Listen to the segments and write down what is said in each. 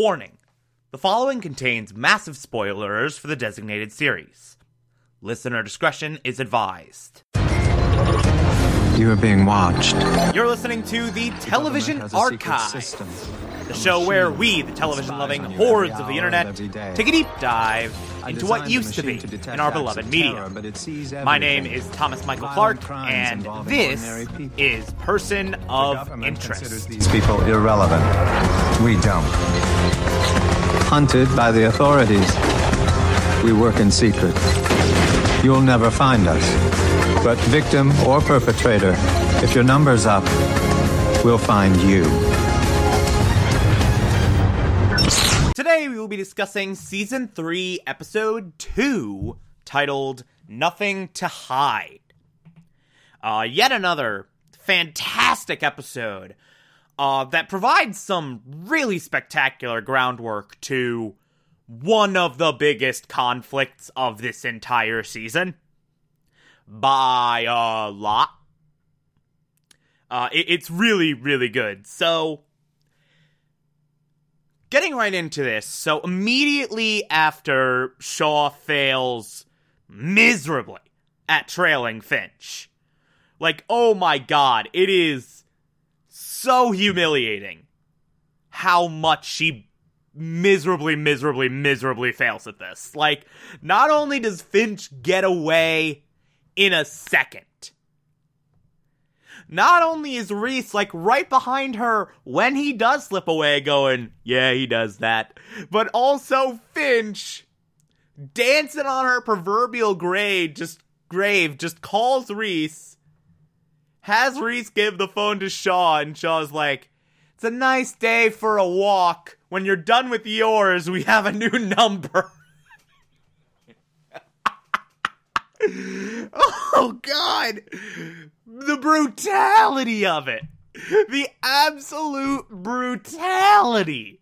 Warning the following contains massive spoilers for the designated series. Listener discretion is advised. You are being watched. You're listening to the Television Archive, the show where we, the television loving hordes of the internet, take a deep dive into what used to be machine detect in our beloved media. terror, but it sees My name is Thomas Michael Violent Clark, and this is Person of government Interest. these people irrelevant. We don't. Hunted by the authorities. We work in secret. You'll never find us. But victim or perpetrator, if your number's up, we'll find you. Today we will be discussing Season 3, Episode 2, titled Nothing to Hide. Uh, yet another fantastic episode uh, that provides some really spectacular groundwork to one of the biggest conflicts of this entire season. By a lot. Uh, it- it's really, really good. So, getting right into this. So immediately after Shaw fails miserably at trailing Finch, like, oh my god, it is so humiliating how much she miserably, miserably, miserably fails at this. Like, not only does Finch get away in a second, not only is Reese like right behind her when he does slip away, going, yeah, he does that, but also Finch dancing on her proverbial grave, just grave, just calls Reese, has Reese give the phone to Shaw, and Shaw's like, it's a nice day for a walk. When you're done with yours, we have a new number. Oh god. The brutality of it. The absolute brutality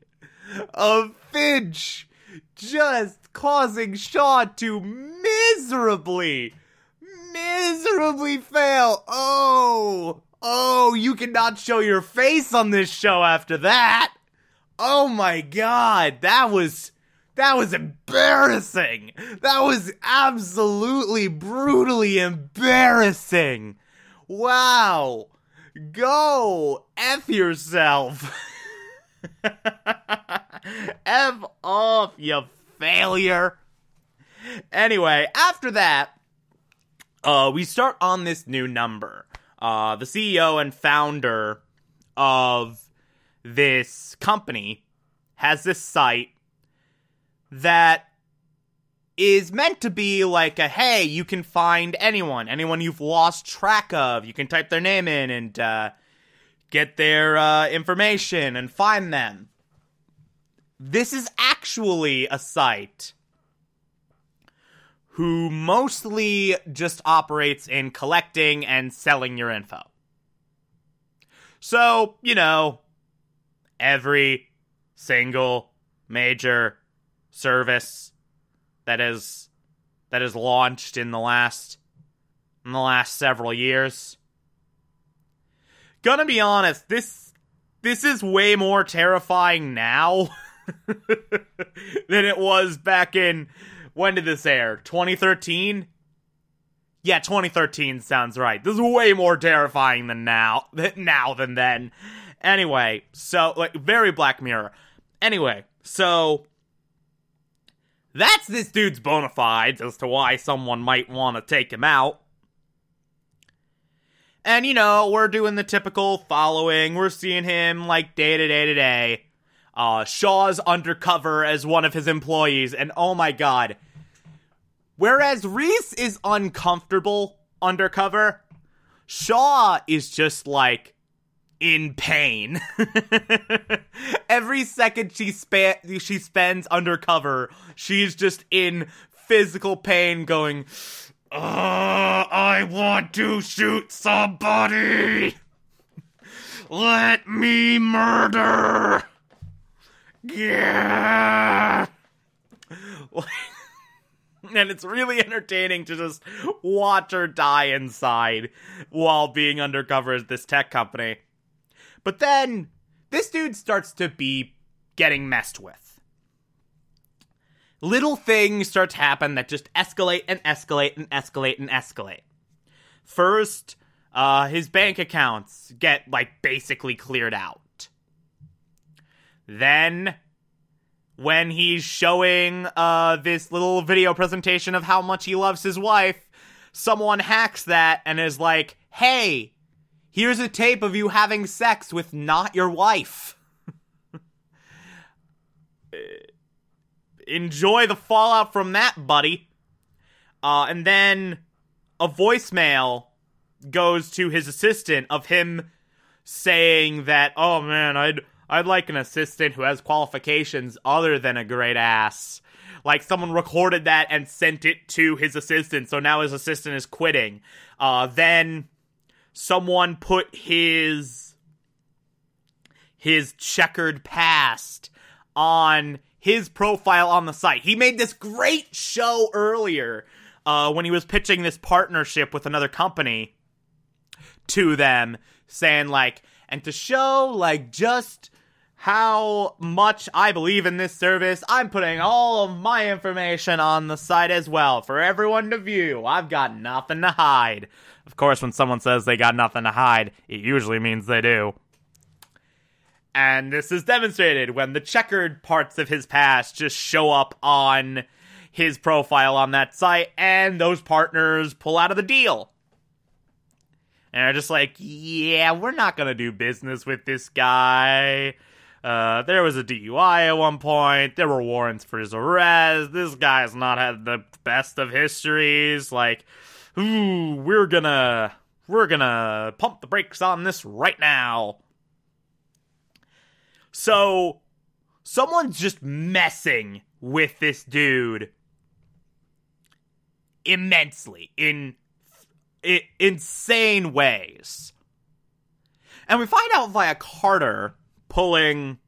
of finch just causing shaw to miserably miserably fail. Oh oh you cannot show your face on this show after that. Oh my god. That was that was embarrassing. That was absolutely brutally embarrassing. Wow. Go F yourself. F off, you failure. Anyway, after that, uh, we start on this new number. Uh, the CEO and founder of this company has this site that is meant to be like a hey, you can find anyone, anyone you've lost track of. You can type their name in and uh, get their uh, information and find them. This is actually a site who mostly just operates in collecting and selling your info. So, you know, every single major service that is that is launched in the last in the last several years. Gonna be honest, this this is way more terrifying now than it was back in when did this air? 2013? Yeah, 2013 sounds right. This is way more terrifying than now, now than then. Anyway, so like very Black Mirror. Anyway, so that's this dude's bona fides as to why someone might want to take him out. And you know, we're doing the typical following. We're seeing him like day to day to day. Uh, Shaw's undercover as one of his employees, and oh my god. Whereas Reese is uncomfortable undercover, Shaw is just like in pain. Every second she spa- she spends undercover, she's just in physical pain going, "Ugh, I want to shoot somebody. Let me murder. Yeah. and it's really entertaining to just watch her die inside while being undercover at this tech company. But then this dude starts to be getting messed with. Little things start to happen that just escalate and escalate and escalate and escalate. First, uh, his bank accounts get like basically cleared out. Then, when he's showing uh, this little video presentation of how much he loves his wife, someone hacks that and is like, hey, here's a tape of you having sex with not your wife. Enjoy the fallout from that, buddy. Uh, and then a voicemail goes to his assistant of him saying that, "Oh man, I'd I'd like an assistant who has qualifications other than a great ass." Like someone recorded that and sent it to his assistant, so now his assistant is quitting. Uh, then someone put his his checkered past on his profile on the site. He made this great show earlier uh, when he was pitching this partnership with another company to them, saying like, and to show like just how much I believe in this service, I'm putting all of my information on the site as well for everyone to view. I've got nothing to hide. Of course, when someone says they got nothing to hide, it usually means they do. And this is demonstrated when the checkered parts of his past just show up on his profile on that site, and those partners pull out of the deal. And are just like, yeah, we're not gonna do business with this guy. Uh, there was a DUI at one point. There were warrants for his arrest. This guy's not had the best of histories. Like, ooh, we're gonna, we're gonna pump the brakes on this right now. So, someone's just messing with this dude immensely in, in insane ways. And we find out via Carter pulling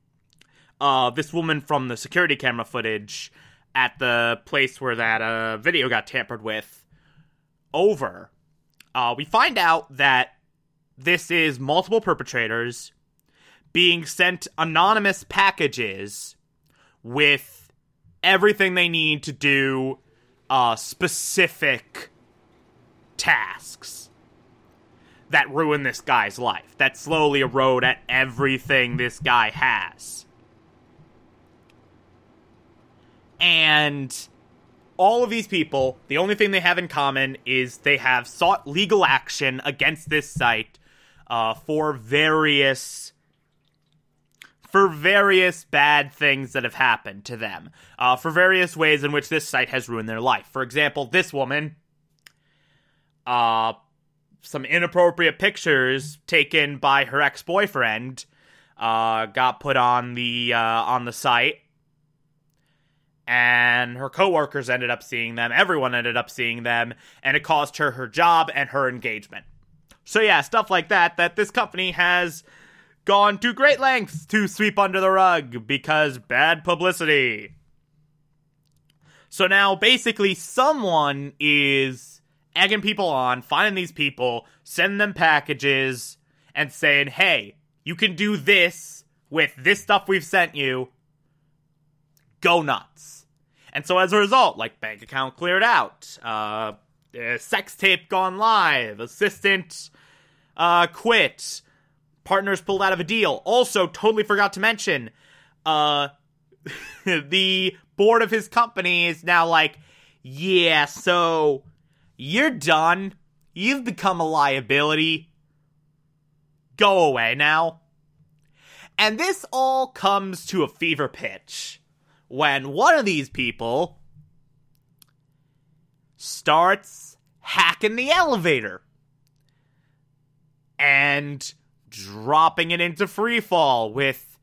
uh, this woman from the security camera footage at the place where that uh, video got tampered with over. Uh, we find out that this is multiple perpetrators being sent anonymous packages with everything they need to do uh, specific tasks that ruin this guy's life, that slowly erode at everything this guy has. And all of these people, the only thing they have in common is they have sought legal action against this site uh, for various for various bad things that have happened to them, uh, for various ways in which this site has ruined their life. For example, this woman, uh, some inappropriate pictures taken by her ex boyfriend, uh, got put on the uh, on the site, and her coworkers ended up seeing them. Everyone ended up seeing them, and it cost her her job and her engagement. So yeah, stuff like that. That this company has gone to great lengths to sweep under the rug because bad publicity. So now basically someone is egging people on, finding these people, sending them packages, and saying, hey, you can do this with this stuff we've sent you. Go nuts. And so as a result, like bank account cleared out, uh, sex tape gone live, assistant uh, quit, partners pulled out of a deal. Also, totally forgot to mention, uh, the board of his company is now like, yeah, so you're done. You've become a liability. Go away now. And this all comes to a fever pitch when one of these people starts hacking the elevator. And dropping it into free fall with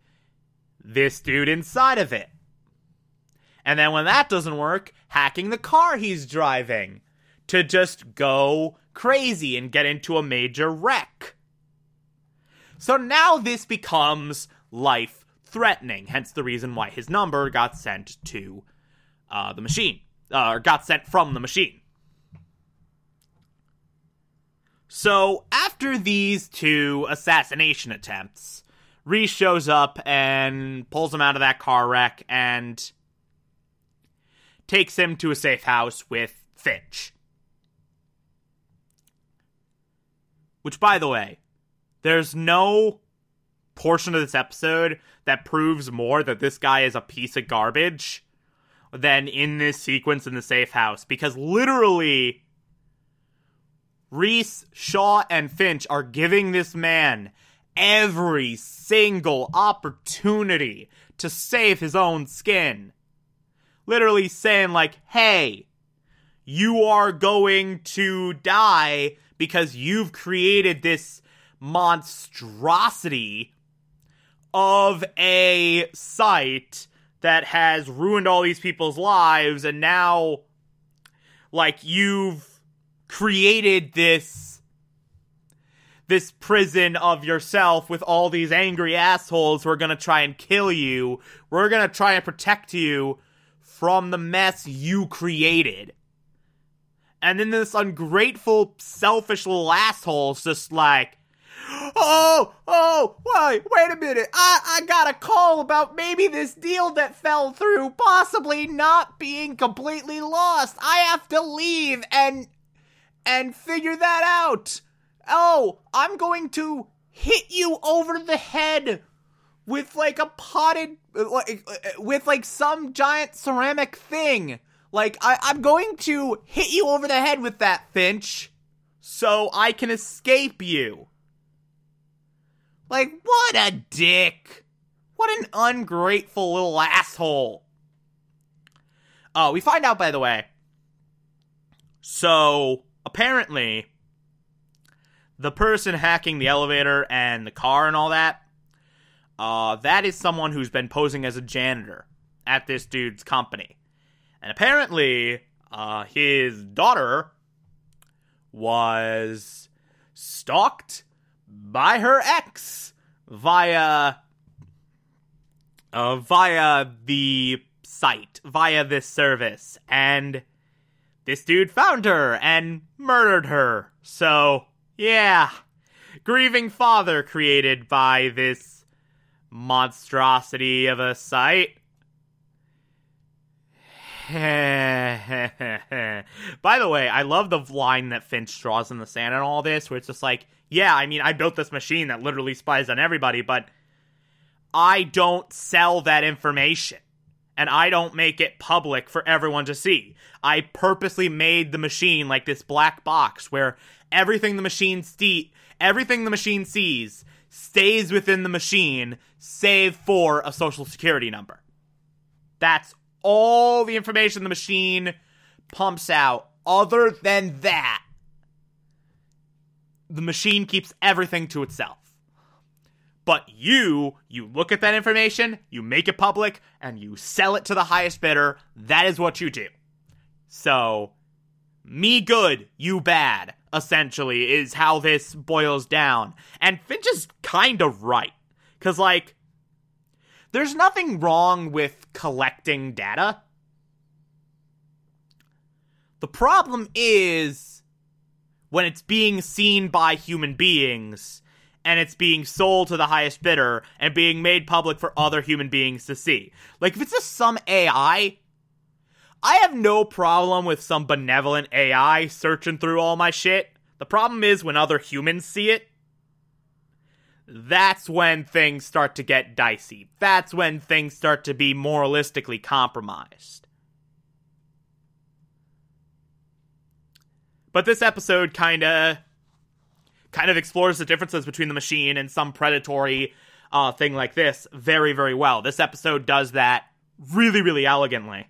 this dude inside of it. And then when that doesn't work, hacking the car he's driving to just go crazy and get into a major wreck. So now this becomes life threatening, hence the reason why his number got sent to uh, the machine, uh, or got sent from the machine. So, after these two assassination attempts, Reese shows up and pulls him out of that car wreck and takes him to a safe house with Finch. Which, by the way, there's no portion of this episode that proves more that this guy is a piece of garbage than in this sequence in the safe house. Because literally, Reese, Shaw, and Finch are giving this man every single opportunity to save his own skin. Literally saying, like, hey, you are going to die because you've created this monstrosity of a site that has ruined all these people's lives and now like you've created this this prison of yourself with all these angry assholes who are going to try and kill you. We're going to try and protect you from the mess you created. And then this ungrateful, selfish little asshole's just like, oh, oh, wait, wait a minute. I, I got a call about maybe this deal that fell through possibly not being completely lost. I have to leave and, and figure that out. Oh, I'm going to hit you over the head with like a potted, like, with like some giant ceramic thing. Like, I, I'm going to hit you over the head with that, Finch, so I can escape you. Like, what a dick. What an ungrateful little asshole. Oh, we find out, by the way. So, apparently, the person hacking the elevator and the car and all that, uh, that is someone who's been posing as a janitor at this dude's company. And apparently, uh, his daughter was stalked by her ex via uh, via the site, via this service, and this dude found her and murdered her. So, yeah. Grieving father created by this monstrosity of a site. By the way, I love the line that Finch draws in the sand and all this, where it's just like, yeah, I mean, I built this machine that literally spies on everybody, but I don't sell that information. And I don't make it public for everyone to see. I purposely made the machine like this black box where everything the machine see, everything the machine sees stays within the machine, save for a social security number. That's all the information the machine pumps out. Other than that, the machine keeps everything to itself. But you, you look at that information, you make it public, and you sell it to the highest bidder. That is what you do. So, me good, you bad, essentially, is how this boils down. And Finch is kind of right. Because, like, there's nothing wrong with collecting data. The problem is when it's being seen by human beings and it's being sold to the highest bidder and being made public for other human beings to see. Like, if it's just some AI, I have no problem with some benevolent AI searching through all my shit. The problem is when other humans see it, that's when things start to get dicey. That's when things start to be moralistically compromised. But this episode kind of kind of explores the differences between the machine and some predatory uh, thing like this very, very well. This episode does that really, really elegantly.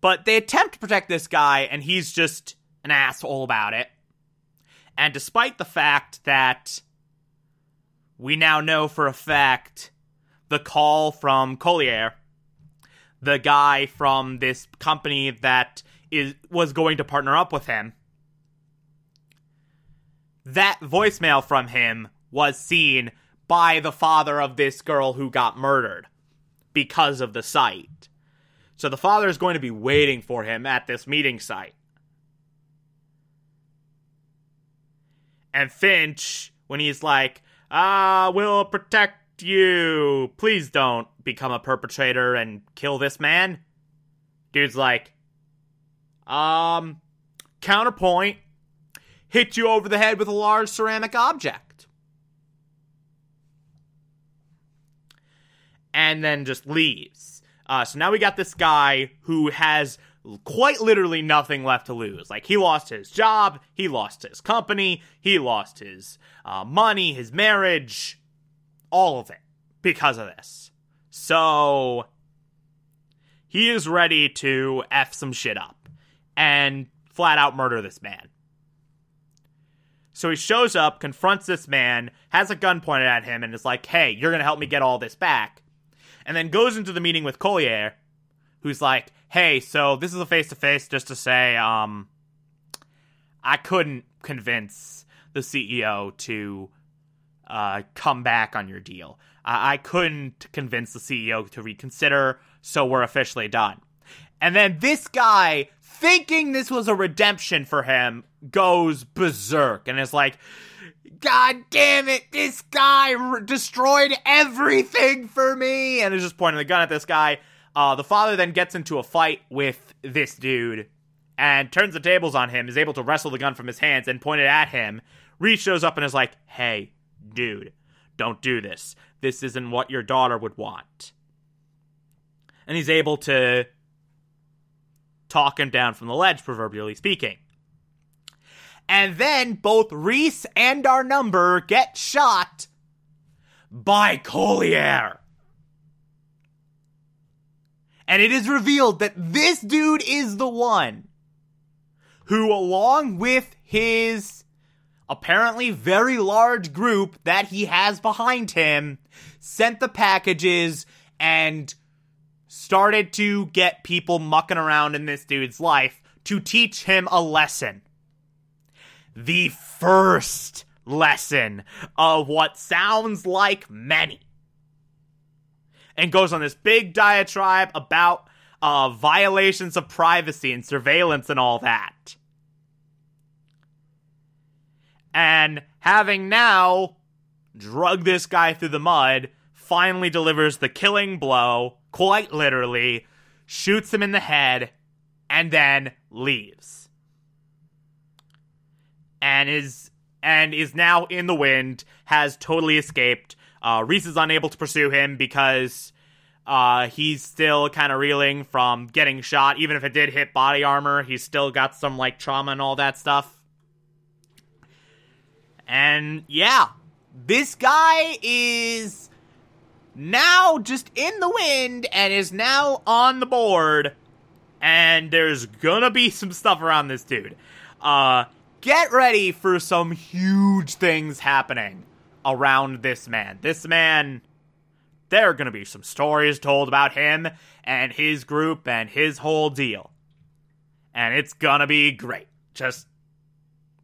But they attempt to protect this guy, and he's just an asshole about it. And despite the fact that we now know for a fact the call from Collier, the guy from this company that is was going to partner up with him, that voicemail from him was seen by the father of this girl who got murdered because of the site. So the father is going to be waiting for him at this meeting site. And Finch, when he's like, "Ah, we'll protect you. Please don't become a perpetrator and kill this man. Dude's like, um, counterpoint, hit you over the head with a large ceramic object. And then just leaves. Uh, so now we got this guy who has quite literally nothing left to lose. Like he lost his job, he lost his company, he lost his uh, money, his marriage, all of it because of this. So he is ready to f some shit up and flat out murder this man. So he shows up, confronts this man, has a gun pointed at him, and is like, "Hey, you're gonna help me get all this back." And then goes into the meeting with Collier, who's like, "Hey, so this is a face to face just to say, um, I couldn't convince the CEO to uh, come back on your deal. I-, I couldn't convince the CEO to reconsider, so we're officially done." And then this guy, thinking this was a redemption for him, goes berserk and is like, God damn it, this guy destroyed everything for me! And is just pointing the gun at this guy. Uh, the father then gets into a fight with this dude and turns the tables on him, is able to wrestle the gun from his hands and point it at him. Reese shows up and is like, hey, dude, don't do this. This isn't what your daughter would want. And he's able to talk him down from the ledge, proverbially speaking. And then both Reese and our number get shot by Collier. And it is revealed that this dude is the one who, along with his apparently very large group that he has behind him, sent the packages and started to get people mucking around in this dude's life to teach him a lesson. The first lesson of what sounds like many. And goes on this big diatribe about uh, violations of privacy and surveillance and all that. And having now drug this guy through the mud, finally delivers the killing blow, quite literally, shoots him in the head, and then leaves. And is and is now in the wind, has totally escaped. Uh, Reese is unable to pursue him because uh, he's still kind of reeling from getting shot. Even if it did hit body armor, he's still got some like trauma and all that stuff. And yeah, this guy is now just in the wind and is now on the board. And there's gonna be some stuff around this dude. Uh, get ready for some huge things happening around this man. This man, there are gonna be some stories told about him and his group and his whole deal. And it's gonna be great. Just,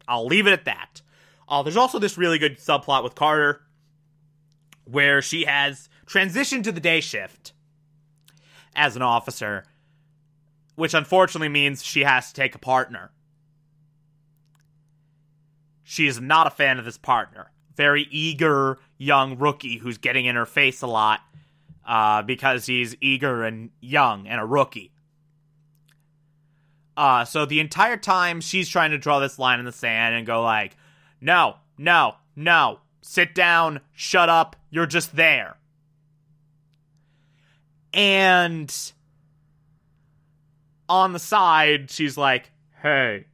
I'll leave it at that. Uh, there's also this really good subplot with Carter where she has transitioned to the day shift as an officer, which unfortunately means she has to take a partner. She is not a fan of this partner. Very eager young rookie who's getting in her face a lot uh, because he's eager and young and a rookie. Uh, so the entire time she's trying to draw this line in the sand and go like, no, no, no, sit down, shut up, you're just there. And on the side, she's like, "Hey,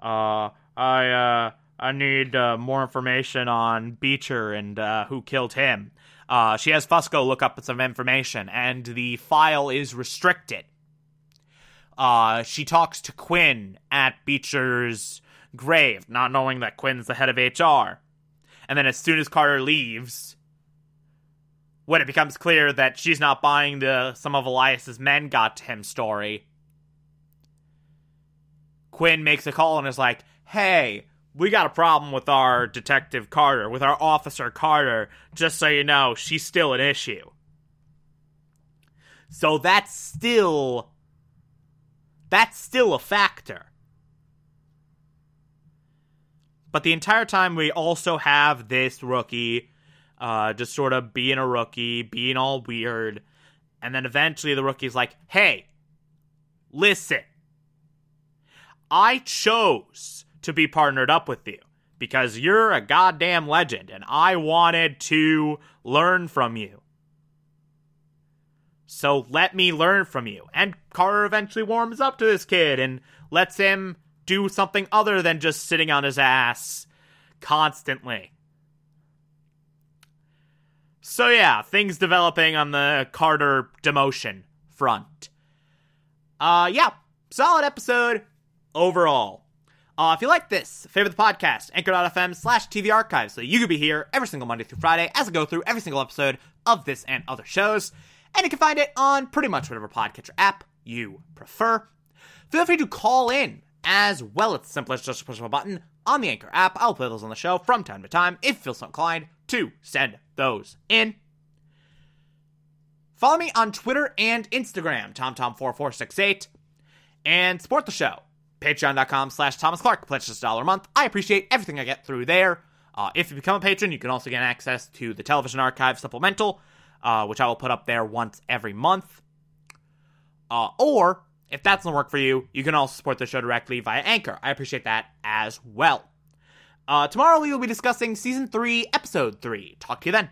uh, I uh, I need uh, more information on Beecher and uh, who killed him." Uh, she has Fusco look up some information, and the file is restricted. Uh, she talks to Quinn at Beecher's grave, not knowing that Quinn's the head of HR. And then as soon as Carter leaves, when it becomes clear that she's not buying the some of Elias's men got to him story, Quinn makes a call and is like, "Hey, we got a problem with our detective Carter, with our officer Carter. Just so you know, she's still an issue." So that's still that's still a factor. But the entire time, we also have this rookie uh, just sort of being a rookie, being all weird. And then eventually the rookie's like, hey, listen, I chose to be partnered up with you because you're a goddamn legend and I wanted to learn from you. So let me learn from you. And Carter eventually warms up to this kid and lets him do something other than just sitting on his ass constantly. So yeah, things developing on the Carter demotion front. Uh yeah, solid episode overall. Uh, if you like this, favorite the podcast, anchor.fm slash TV archive, so you can be here every single Monday through Friday as I go through every single episode of this and other shows. And you can find it on pretty much whatever podcatcher app you prefer. Feel free to call in as well. It's simple as just push a button on the Anchor app. I'll play those on the show from time to time if feel so inclined to send those in. Follow me on Twitter and Instagram, TomTom4468, and support the show. Patreon.com slash Thomas Clark. Pledge just a dollar a month. I appreciate everything I get through there. Uh, if you become a patron, you can also get access to the Television Archive Supplemental, uh, which I will put up there once every month. Uh, or, if that doesn't work for you, you can also support the show directly via Anchor. I appreciate that as well. Uh, tomorrow we will be discussing Season 3, Episode 3. Talk to you then.